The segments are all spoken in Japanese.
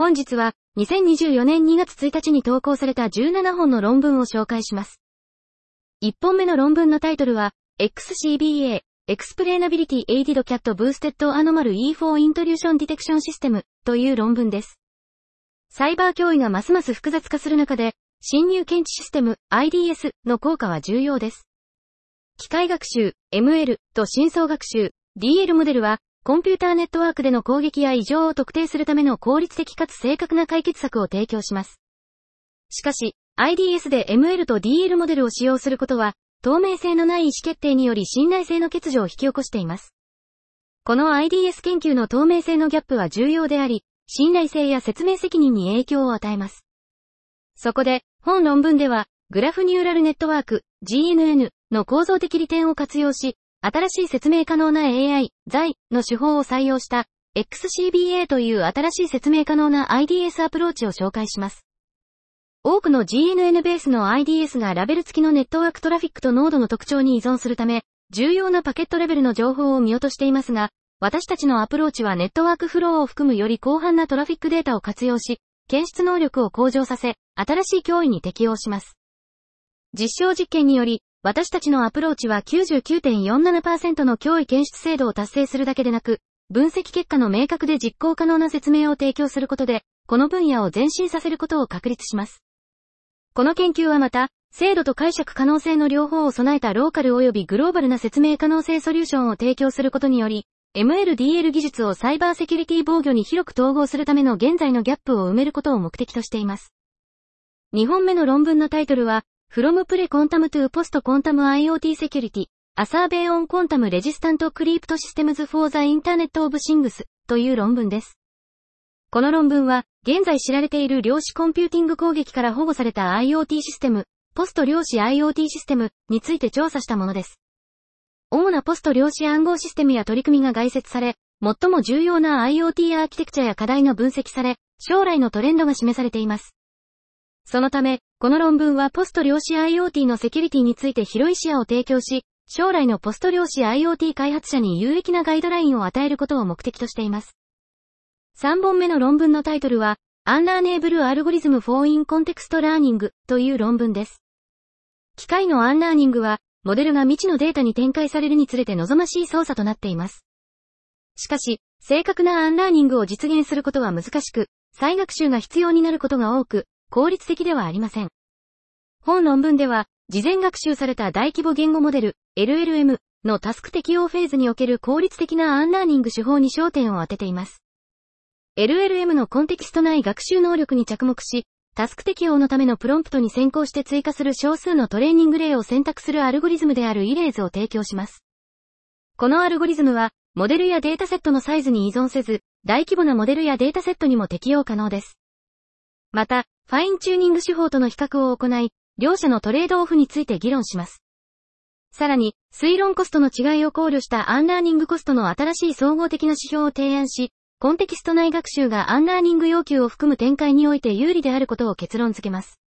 本日は、2024年2月1日に投稿された17本の論文を紹介します。1本目の論文のタイトルは、XCBA、Explainability Aided Cat Boosted Anomal E4 Intrusion Detection System という論文です。サイバー脅威がますます複雑化する中で、侵入検知システム IDS の効果は重要です。機械学習 ML と深層学習 DL モデルはコンピューターネットワークでの攻撃や異常を特定するための効率的かつ正確な解決策を提供します。しかし、IDS で ML と DL モデルを使用することは、透明性のない意思決定により信頼性の欠如を引き起こしています。この IDS 研究の透明性のギャップは重要であり、信頼性や説明責任に影響を与えます。そこで、本論文では、グラフニューラルネットワーク、GNN の構造的利点を活用し、新しい説明可能な AI、財の手法を採用した XCBA という新しい説明可能な IDS アプローチを紹介します。多くの GNN ベースの IDS がラベル付きのネットワークトラフィックとノードの特徴に依存するため、重要なパケットレベルの情報を見落としていますが、私たちのアプローチはネットワークフローを含むより広範なトラフィックデータを活用し、検出能力を向上させ、新しい脅威に適応します。実証実験により、私たちのアプローチは99.47%の脅威検出精度を達成するだけでなく、分析結果の明確で実行可能な説明を提供することで、この分野を前進させることを確立します。この研究はまた、精度と解釈可能性の両方を備えたローカル及びグローバルな説明可能性ソリューションを提供することにより、MLDL 技術をサイバーセキュリティ防御に広く統合するための現在のギャップを埋めることを目的としています。2本目の論文のタイトルは、From Pre-Quantum to Post-Quantum IoT Security, A Survey on Quantum Resistant Crypto Systems for the Internet of Things という論文です。この論文は、現在知られている量子コンピューティング攻撃から保護された IoT システム、ポスト量子 IoT システムについて調査したものです。主なポスト量子暗号システムや取り組みが概説され、最も重要な IoT アーキテクチャや課題の分析され、将来のトレンドが示されています。そのため、この論文はポスト量子 IoT のセキュリティについて広い視野を提供し、将来のポスト量子 IoT 開発者に有益なガイドラインを与えることを目的としています。3本目の論文のタイトルは、Unlearnable Algorithm for In Context Learning という論文です。機械のアンラーニングは、モデルが未知のデータに展開されるにつれて望ましい操作となっています。しかし、正確なアンラーニングを実現することは難しく、再学習が必要になることが多く、効率的ではありません。本論文では、事前学習された大規模言語モデル、LLM のタスク適用フェーズにおける効率的なアンラーニング手法に焦点を当てています。LLM のコンテキスト内学習能力に着目し、タスク適用のためのプロンプトに先行して追加する少数のトレーニング例を選択するアルゴリズムである ERASE を提供します。このアルゴリズムは、モデルやデータセットのサイズに依存せず、大規模なモデルやデータセットにも適用可能です。また、ファインチューニング手法との比較を行い、両者のトレードオフについて議論します。さらに、推論コストの違いを考慮したアンラーニングコストの新しい総合的な指標を提案し、コンテキスト内学習がアンラーニング要求を含む展開において有利であることを結論付けます。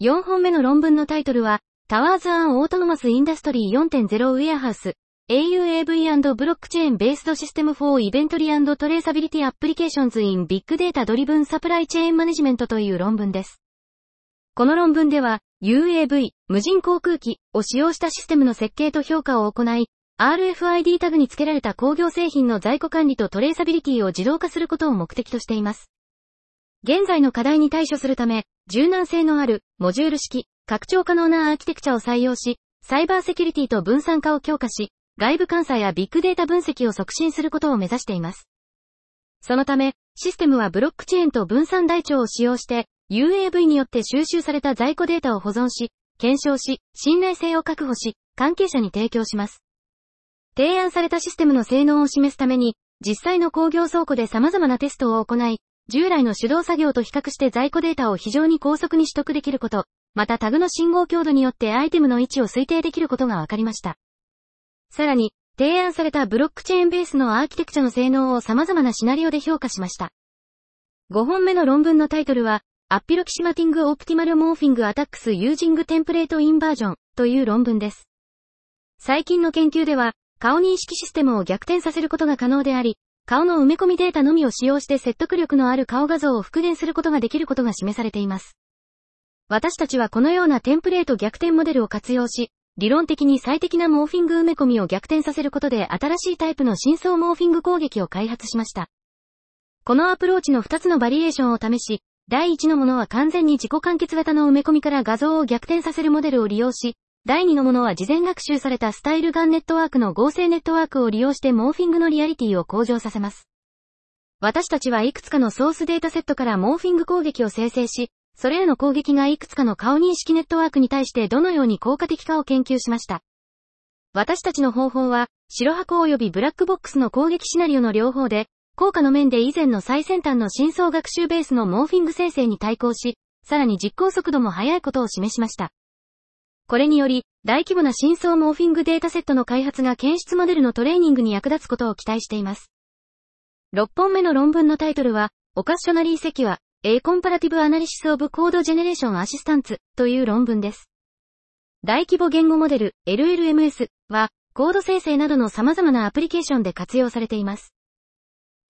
4本目の論文のタイトルは、 Towards an Autonomous Industry 4.0 Warehouse, A UAV & Blockchain Based System for Inventory and Traceability Applications in Big Data Driven Supply Chain Management という論文です。この論文では、UAV、無人航空機を使用したシステムの設計と評価を行い、RFID タグに付けられた工業製品の在庫管理とトレーサビリティを自動化することを目的としています。現在の課題に対処するため、柔軟性のある、モジュール式、拡張可能なアーキテクチャを採用し、サイバーセキュリティと分散化を強化し、外部監査やビッグデータ分析を促進することを目指しています。そのため、システムはブロックチェーンと分散台帳を使用して、UAV によって収集された在庫データを保存し、検証し、信頼性を確保し、関係者に提供します。提案されたシステムの性能を示すために、実際の工業倉庫で様々なテストを行い、従来の手動作業と比較して在庫データを非常に高速に取得できること、またタグの信号強度によってアイテムの位置を推定できることが分かりました。さらに、提案されたブロックチェーンベースのアーキテクチャの性能を様々なシナリオで評価しました。5本目の論文のタイトルは、Approximating Optimal Morphing Attacks Using Template Inversion という論文です。最近の研究では、顔認識システムを逆転させることが可能であり、顔の埋め込みデータのみを使用して説得力のある顔画像を復元することができることが示されています。私たちはこのようなテンプレート逆転モデルを活用し、理論的に最適なモーフィング埋め込みを逆転させることで新しいタイプの深層モーフィング攻撃を開発しました。このアプローチの2つのバリエーションを試し、第1のものは完全に自己完結型の埋め込みから画像を逆転させるモデルを利用し、第2のものは事前学習された StyleGAN ネットワークの合成ネットワークを利用してモーフィングのリアリティを向上させます。私たちはいくつかのソースデータセットからモーフィング攻撃を生成し、それらの攻撃がいくつかの顔認識ネットワークに対してどのように効果的かを研究しました。私たちの方法は、白箱及びブラックボックスの攻撃シナリオの両方で、効果の面で以前の最先端の深層学習ベースのモーフィング生成に対抗し、さらに実行速度も速いことを示しました。これにより、大規模な深層モーフィングデータセットの開発が検出モデルのトレーニングに役立つことを期待しています。6本目の論文のタイトルは、オカッショナリー積は、A Comparative Analysis of Code Generation Assistance という論文です。大規模言語モデル LLMS は、コード生成などの様々なアプリケーションで活用されています。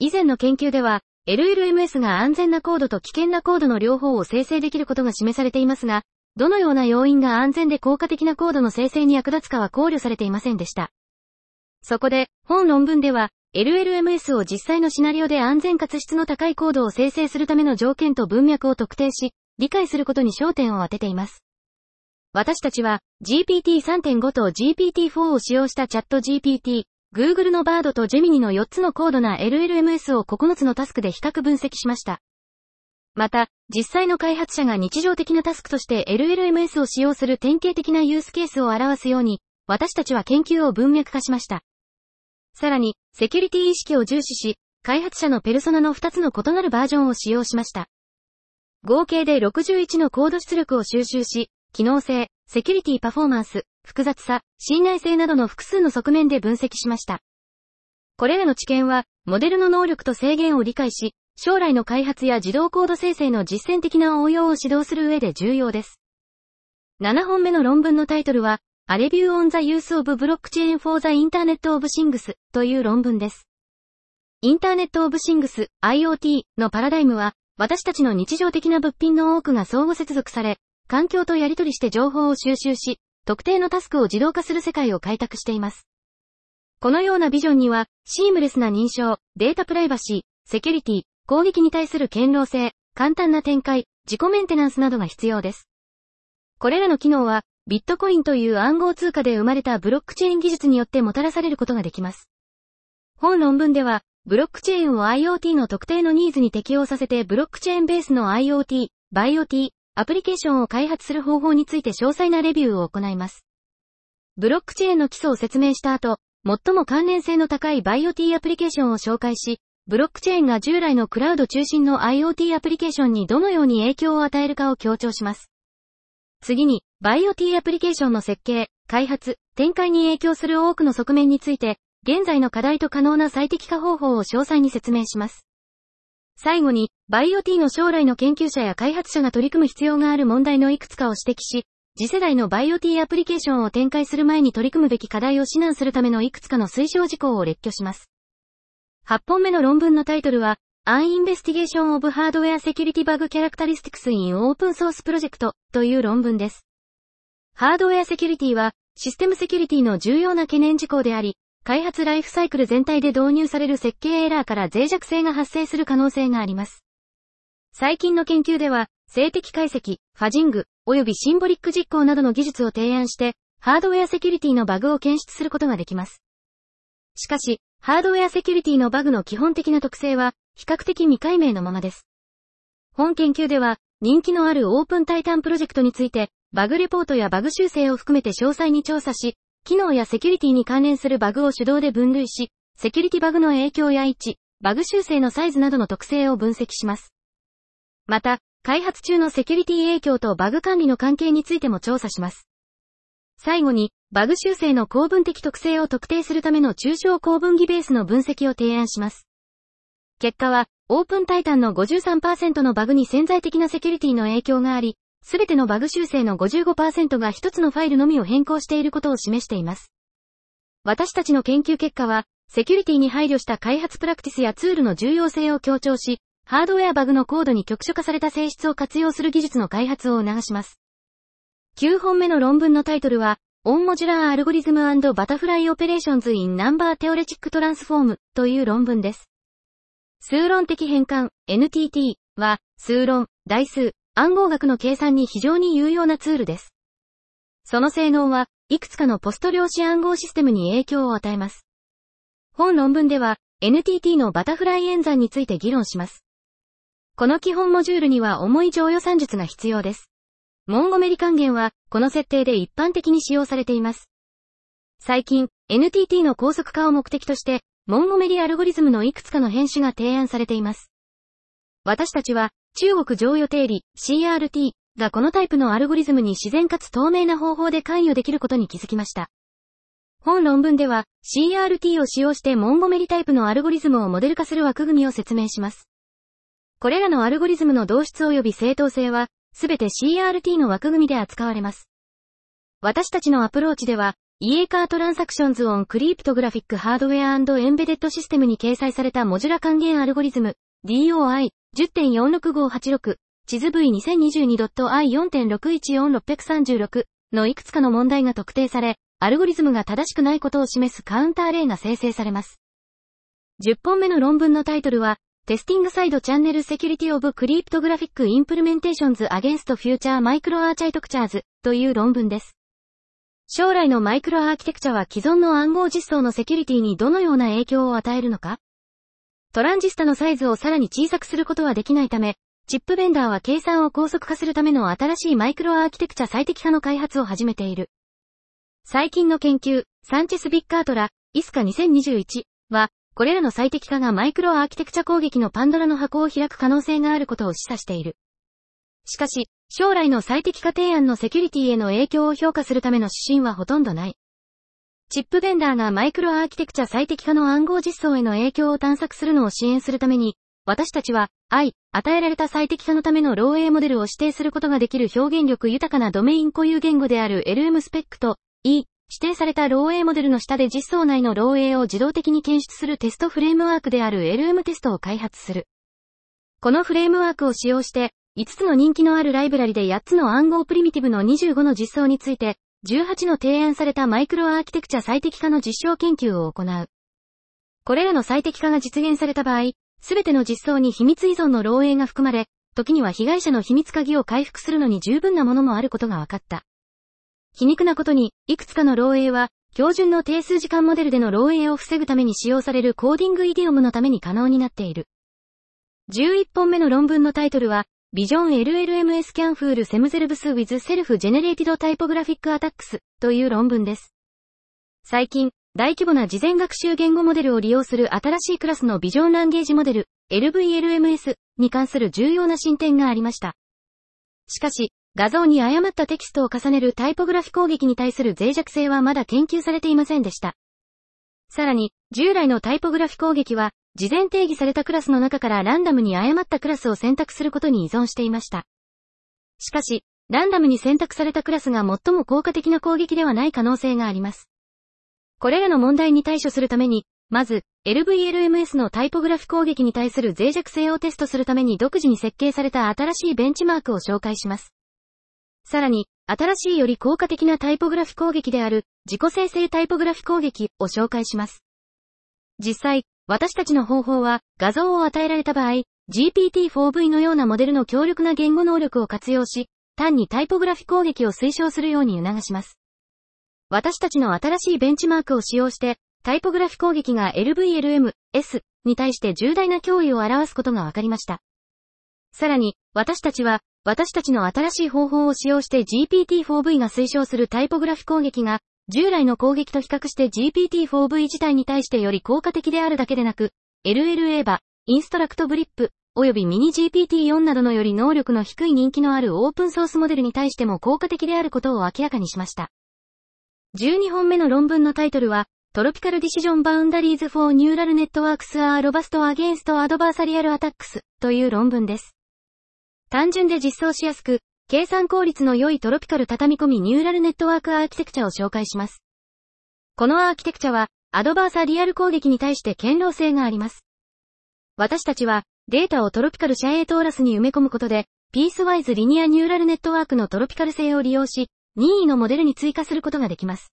以前の研究では、LLMS が安全なコードと危険なコードの両方を生成できることが示されていますが、どのような要因が安全で効果的なコードの生成に役立つかは考慮されていませんでした。そこで、本論文では、LLMS を実際のシナリオで安全かつ質の高いコードを生成するための条件と文脈を特定し、理解することに焦点を当てています。私たちは GPT3.5 と GPT4 を使用したチャット GPT、Google の Bard と Gemini の4つの高度な LLMS を9つのタスクで比較分析しました。また、実際の開発者が日常的なタスクとして LLMS を使用する典型的なユースケースを表すように、私たちは研究を文脈化しました。さらに、セキュリティ意識を重視し、開発者のペルソナの2つの異なるバージョンを使用しました。合計で61のコード出力を収集し、機能性、セキュリティパフォーマンス、複雑さ、信頼性などの複数の側面で分析しました。これらの知見は、モデルの能力と制限を理解し、将来の開発や自動コード生成の実践的な応用を指導する上で重要です。7本目の論文のタイトルは、A Review on the Use of Blockchain for the Internet of Things という論文です。インターネットオブシングス IoT のパラダイムは、私たちの日常的な物品の多くが相互接続され、環境とやり取りして情報を収集し、特定のタスクを自動化する世界を開拓しています。このようなビジョンには、シームレスな認証、データプライバシー、セキュリティ、攻撃に対する堅牢性、簡単な展開、自己メンテナンスなどが必要です。これらの機能は、ビットコインという暗号通貨で生まれたブロックチェーン技術によってもたらされることができます。本論文では、ブロックチェーンを IoT の特定のニーズに適用させてブロックチェーンベースの IoT、バイオ t アプリケーションを開発する方法について詳細なレビューを行います。ブロックチェーンの基礎を説明した後、最も関連性の高いバイオ t アプリケーションを紹介し、ブロックチェーンが従来のクラウド中心の IoT アプリケーションにどのように影響を与えるかを強調します。次に、バイオ t アプリケーションの設計、開発、展開に影響する多くの側面について、現在の課題と可能な最適化方法を詳細に説明します。最後に、バイオ t の将来の研究者や開発者が取り組む必要がある問題のいくつかを指摘し、次世代のバイオ t アプリケーションを展開する前に取り組むべき課題を指南するためのいくつかの推奨事項を列挙します。8本目の論文のタイトルは、An Investigation of Hardware Security Bug Characteristics in Open Source Project という論文です。ハードウェアセキュリティは、システムセキュリティの重要な懸念事項であり、開発ライフサイクル全体で導入される設計エラーから脆弱性が発生する可能性があります。最近の研究では、静的解析、ファジング、及びシンボリック実行などの技術を提案して、ハードウェアセキュリティのバグを検出することができます。しかし、ハードウェアセキュリティのバグの基本的な特性は、比較的未解明のままです。本研究では、人気のあるオープンタイタンプロジェクトについて、バグレポートやバグ修正を含めて詳細に調査し、機能やセキュリティに関連するバグを手動で分類し、セキュリティバグの影響や位置、バグ修正のサイズなどの特性を分析します。また、開発中のセキュリティ影響とバグ管理の関係についても調査します。最後に、バグ修正の構文的特性を特定するための抽象構文儀ベースの分析を提案します。結果は、オープンタイタンの53%のバグに潜在的なセキュリティの影響があり、すべてのバグ修正の55%が一つのファイルのみを変更していることを示しています。私たちの研究結果は、セキュリティに配慮した開発プラクティスやツールの重要性を強調し、ハードウェアバグのコードに局所化された性質を活用する技術の開発を促します。9本目の論文のタイトルは、 On Modular Algorithms Butterfly Operations in Number Theoretic Transform という論文です。数論的変換 NTT は、数論、代数、暗号学の計算に非常に有用なツールです。その性能は、いくつかのポスト量子暗号システムに影響を与えます。本論文では、NTT のバタフライ演算について議論します。この基本モジュールには重い乗与算術が必要です。モンゴメリ還元は、この設定で一般的に使用されています。最近、NTT の高速化を目的として、モンゴメリアルゴリズムのいくつかの編集が提案されています。私たちは、中国剰余定理、CRT がこのタイプのアルゴリズムに自然かつ透明な方法で関与できることに気づきました。本論文では、CRT を使用してモンゴメリタイプのアルゴリズムをモデル化する枠組みを説明します。これらのアルゴリズムの導出及び正当性は、すべて CRT の枠組みで扱われます。私たちのアプローチでは、 IACR Transactions on Cryptographic Hardware Embedded Systems に掲載されたモジュラ還元アルゴリズム、DOI、10.46586、 TCHES V2022.I4.614636 のいくつかの問題が特定され、アルゴリズムが正しくないことを示すカウンター例が生成されます。10本目の論文のタイトルは、 Testing Side Channel Security of Cryptographic Implementations Against Future Microarchitectures という論文です。将来のマイクロアーキテクチャは既存の暗号実装のセキュリティにどのような影響を与えるのか？トランジスタのサイズをさらに小さくすることはできないため、チップベンダーは計算を高速化するための新しいマイクロアーキテクチャ最適化の開発を始めている。最近の研究、サンチェス・ビッカートラ、イスカ2021は、これらの最適化がマイクロアーキテクチャ攻撃のパンドラの箱を開く可能性があることを示唆している。しかし、将来の最適化提案のセキュリティへの影響を評価するための指針はほとんどない。チップベンダーがマイクロアーキテクチャ最適化の暗号実装への影響を探索するのを支援するために、私たちは、愛、与えられた最適化のための漏洩モデルを指定することができる表現力豊かなドメイン固有言語である LM スペックと、E、指定された漏洩モデルの下で実装内の漏洩を自動的に検出するテストフレームワークである LM テストを開発する。このフレームワークを使用して、5つの人気のあるライブラリで8つの暗号プリミティブの25の実装について、18の提案されたマイクロアーキテクチャ最適化の実証研究を行う。これらの最適化が実現された場合、すべての実装に秘密依存の漏洩が含まれ、時には被害者の秘密鍵を回復するのに十分なものもあることが分かった。皮肉なことに、いくつかの漏洩は、標準の定数時間モデルでの漏洩を防ぐために使用されるコーディングイディオムのために可能になっている。11本目の論文のタイトルは、ビジョン LLMS can fool themselves with self-generated typographic attacks という論文です。最近、大規模な事前学習言語モデルを利用する新しいクラスのビジョンランゲージモデル LVLMS に関する重要な進展がありました。しかし、画像に誤ったテキストを重ねるタイポグラフィ攻撃に対する脆弱性はまだ研究されていませんでした。さらに、従来のタイポグラフィ攻撃は、事前定義されたクラスの中からランダムに誤ったクラスを選択することに依存していました。しかし、ランダムに選択されたクラスが最も効果的な攻撃ではない可能性があります。これらの問題に対処するために、まず、LVLMS のタイポグラフ攻撃に対する脆弱性をテストするために独自に設計された新しいベンチマークを紹介します。さらに、新しいより効果的なタイポグラフ攻撃である、自己生成タイポグラフ攻撃を紹介します。実際、私たちの方法は、画像を与えられた場合、GPT-4V のようなモデルの強力な言語能力を活用し、単にタイポグラフィ攻撃を推奨するように促します。私たちの新しいベンチマークを使用して、タイポグラフィ攻撃が LVLM、S に対して重大な脅威を表すことが分かりました。さらに、私たちは、私たちの新しい方法を使用して GPT-4V が推奨するタイポグラフィ攻撃が、従来の攻撃と比較して GPT-4V 自体に対してより効果的であるだけでなく、 LLaVA、InstructBLIP 及び MiniGPT-4 などのより能力の低い人気のあるオープンソースモデルに対しても効果的であることを明らかにしました。12本目の論文のタイトルは、 Tropical Decision Boundaries for Neural Networks Are Robust Against Adversarial Attacks という論文です。単純で実装しやすく、計算効率の良いトロピカル畳み込みニューラルネットワークアーキテクチャを紹介します。このアーキテクチャは、アドバーサリアル攻撃に対して堅牢性があります。私たちは、データをトロピカルシャエートーラスに埋め込むことで、ピースワイズリニアニューラルネットワークのトロピカル性を利用し、任意のモデルに追加することができます。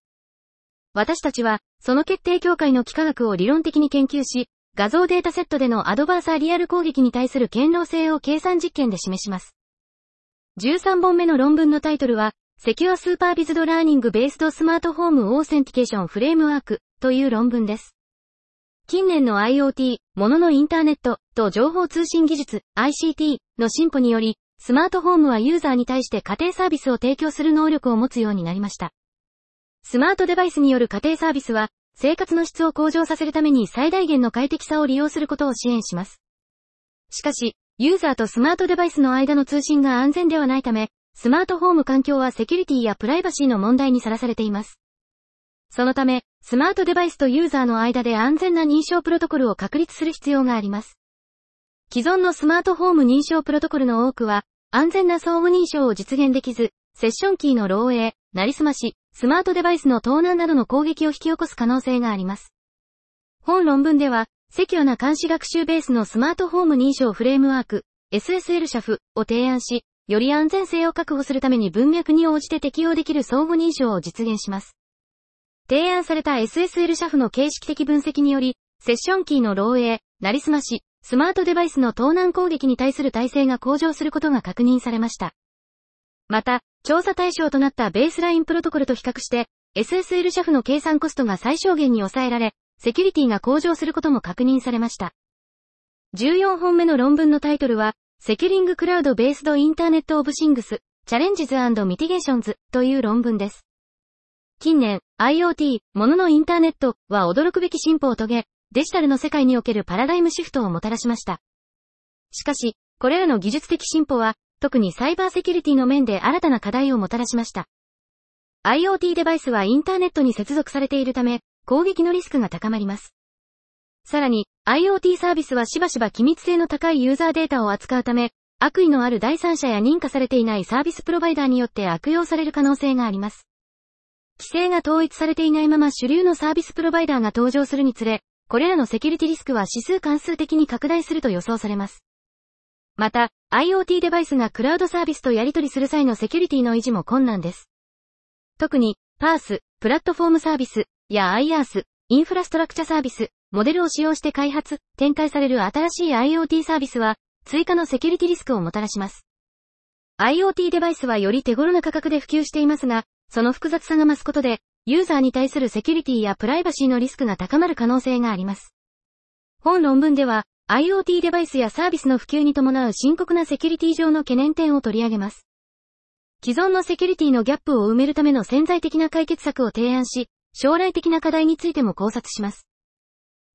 私たちは、その決定境界の幾何学を理論的に研究し、画像データセットでのアドバーサーリアル攻撃に対する堅牢性を計算実験で示します。13本目の論文のタイトルは、 Secure Supervised Learning Based Smart Home Authentication Framework という論文です。近年の IoT、もののインターネットと情報通信技術 ICT の進歩により、スマートホームはユーザーに対して家庭サービスを提供する能力を持つようになりました。スマートデバイスによる家庭サービスは、生活の質を向上させるために最大限の快適さを利用することを支援します。しかし、ユーザーとスマートデバイスの間の通信が安全ではないため、スマートホーム環境はセキュリティやプライバシーの問題にさらされています。そのため、スマートデバイスとユーザーの間で安全な認証プロトコルを確立する必要があります。既存のスマートホーム認証プロトコルの多くは、安全な相互認証を実現できず、セッションキーの漏洩、なりすまし、スマートデバイスの盗難などの攻撃を引き起こす可能性があります。本論文では、セキュアな監視学習ベースのスマートホーム認証フレームワーク、SSL シャフを提案し、より安全性を確保するために文脈に応じて適用できる相互認証を実現します。提案された SSL シャフの形式的分析により、セッションキーの漏洩、なりすまし、スマートデバイスの盗難攻撃に対する耐性が向上することが確認されました。また、調査対象となったベースラインプロトコルと比較して、SSL シャフの計算コストが最小限に抑えられ、セキュリティが向上することも確認されました。14本目の論文のタイトルは、 Securing Cloud Based Internet of Things、Challenges Mitigations という論文です。近年、IoT、もののインターネットは驚くべき進歩を遂げ、デジタルの世界におけるパラダイムシフトをもたらしました。しかし、これらの技術的進歩は、特にサイバーセキュリティの面で新たな課題をもたらしました。IoT デバイスはインターネットに接続されているため、攻撃のリスクが高まります。さらに、IoT サービスはしばしば機密性の高いユーザーデータを扱うため、悪意のある第三者や認可されていないサービスプロバイダーによって悪用される可能性があります。規制が統一されていないまま主流のサービスプロバイダーが登場するにつれ、これらのセキュリティリスクは指数関数的に拡大すると予想されます。また、IoT デバイスがクラウドサービスとやり取りする際のセキュリティの維持も困難です。特に、PaaS、プラットフォームサービス、や IaaS、インフラストラクチャサービス、モデルを使用して開発、展開される新しい IoT サービスは、追加のセキュリティリスクをもたらします。IoT デバイスはより手頃な価格で普及していますが、その複雑さが増すことで、ユーザーに対するセキュリティやプライバシーのリスクが高まる可能性があります。本論文では、IoT デバイスやサービスの普及に伴う深刻なセキュリティ上の懸念点を取り上げます。既存のセキュリティのギャップを埋めるための潜在的な解決策を提案し、将来的な課題についても考察します。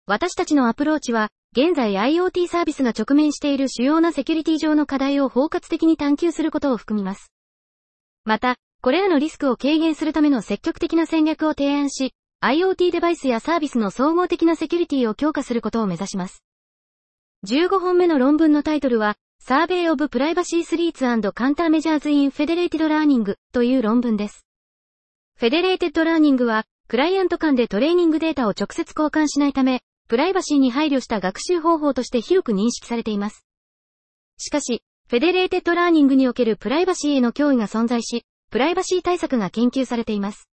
私たちのアプローチは、現在 IoT サービスが直面している主要なセキュリティ上の課題を包括的に探求することを含みます。また、これらのリスクを軽減するための積極的な戦略を提案し、IoT デバイスやサービスの総合的なセキュリティを強化することを目指します。15本目の論文のタイトルは、Survey of Privacy Threats and Counter Measures in Federated Learning という論文です。フェデレーテッドラーニングは、クライアント間でトレーニングデータを直接交換しないため、プライバシーに配慮した学習方法として広く認識されています。しかし、フェデレーテッドラーニングにおけるプライバシーへの脅威が存在し、プライバシー対策が研究されています。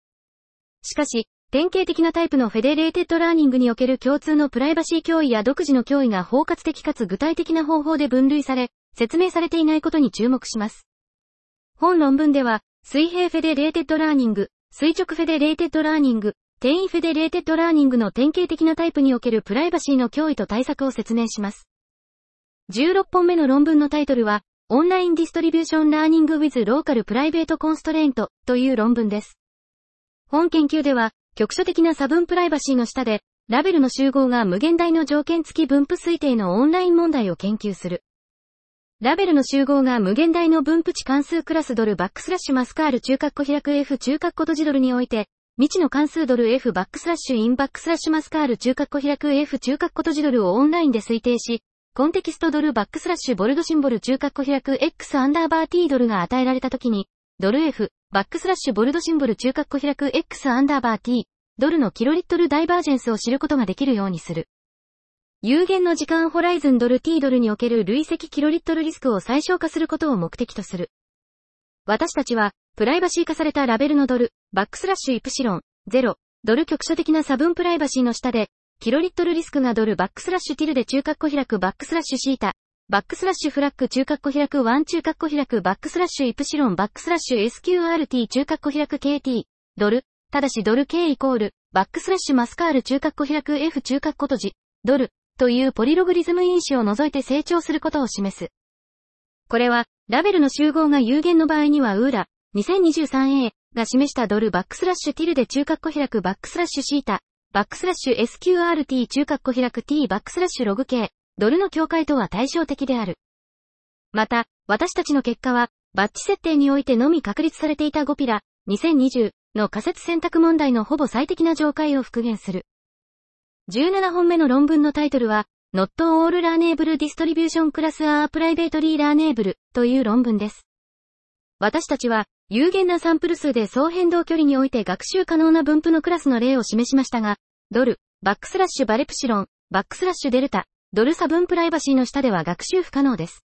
しかし、典型的なタイプのフェデレーテッドラーニングにおける共通のプライバシー脅威や独自の脅威が包括的かつ具体的な方法で分類され、説明されていないことに注目します。本論文では、水平フェデレーテッドラーニング、垂直フェデレーテッドラーニング、転移フェデレーテッドラーニングの典型的なタイプにおけるプライバシーの脅威と対策を説明します。16本目の論文のタイトルは、 Online Distribution Learning with Local Private Constraint という論文です。本研究では、局所的な差分プライバシーの下で、ラベルの集合が無限大の条件付き分布推定のオンライン問題を研究する、ラベルの集合が無限大の分布値関数クラスドルバックスラッシュ mathcal 中括弧開く F 中括弧閉じドルにおいて、未知の関数ドル F バックスラッシュ in バックスラッシュ mathcal 中括弧開く F 中括弧閉じドルをオンラインで推定し、コンテキストドルバックスラッシュ boldsymbol 中括弧開く X アンダーバー T ドルが与えられたときに、ドル F バックスラッシュ boldsymbol 中括弧開く X アンダーバー T ドルのキロリットルダイバージェンスを知ることができるようにする。有限の時間ホライズンドル T ドルにおける累積キロリットルリスクを最小化することを目的とする。私たちは、プライバシー化されたラベルのドル、バックスラッシュイプシロン、0、ドル局所的な差分プライバシーの下で、キロリットルリスクがドルバックスラッシュ tilde 中括弧開くバックスラッシュシータ、バックスラッシュフラッグ中括弧開く1中括弧開くバックスラッシュイプシロンバックスラッシュ SQRT 中括弧開く KT、ドル、ただしドル K イコール、バックスラッシュ mathcal 中括弧開く F 中括弧閉じ、ドル、というポリログリズム因子を除いて成長することを示す。これは、ラベルの集合が有限の場合にはウーラ、2023A が示したドルバックスラッシュティルデ中括弧開くバックスラッシュシータ、バックスラッシュ SQRT 中括弧開く T バックスラッシュログ K、ドルの境界とは対照的である。また、私たちの結果は、バッチ設定においてのみ確立されていたゴピら、2020の仮説選択問題のほぼ最適な状態を復元する。17本目の論文のタイトルは、Not All Learnable Distribution Class are Privately Learnable という論文です。私たちは、有限なサンプル数で相変動距離において学習可能な分布のクラスの例を示しましたが、ドル、バックスラッシュバレプシロン、バックスラッシュデルタ、ドル差分プライバシーの下では学習不可能です。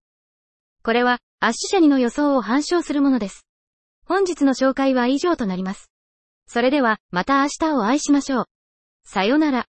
これは、アッシュ社2の予想を反証するものです。本日の紹介は以上となります。それでは、また明日をお会いしましょう。さよなら。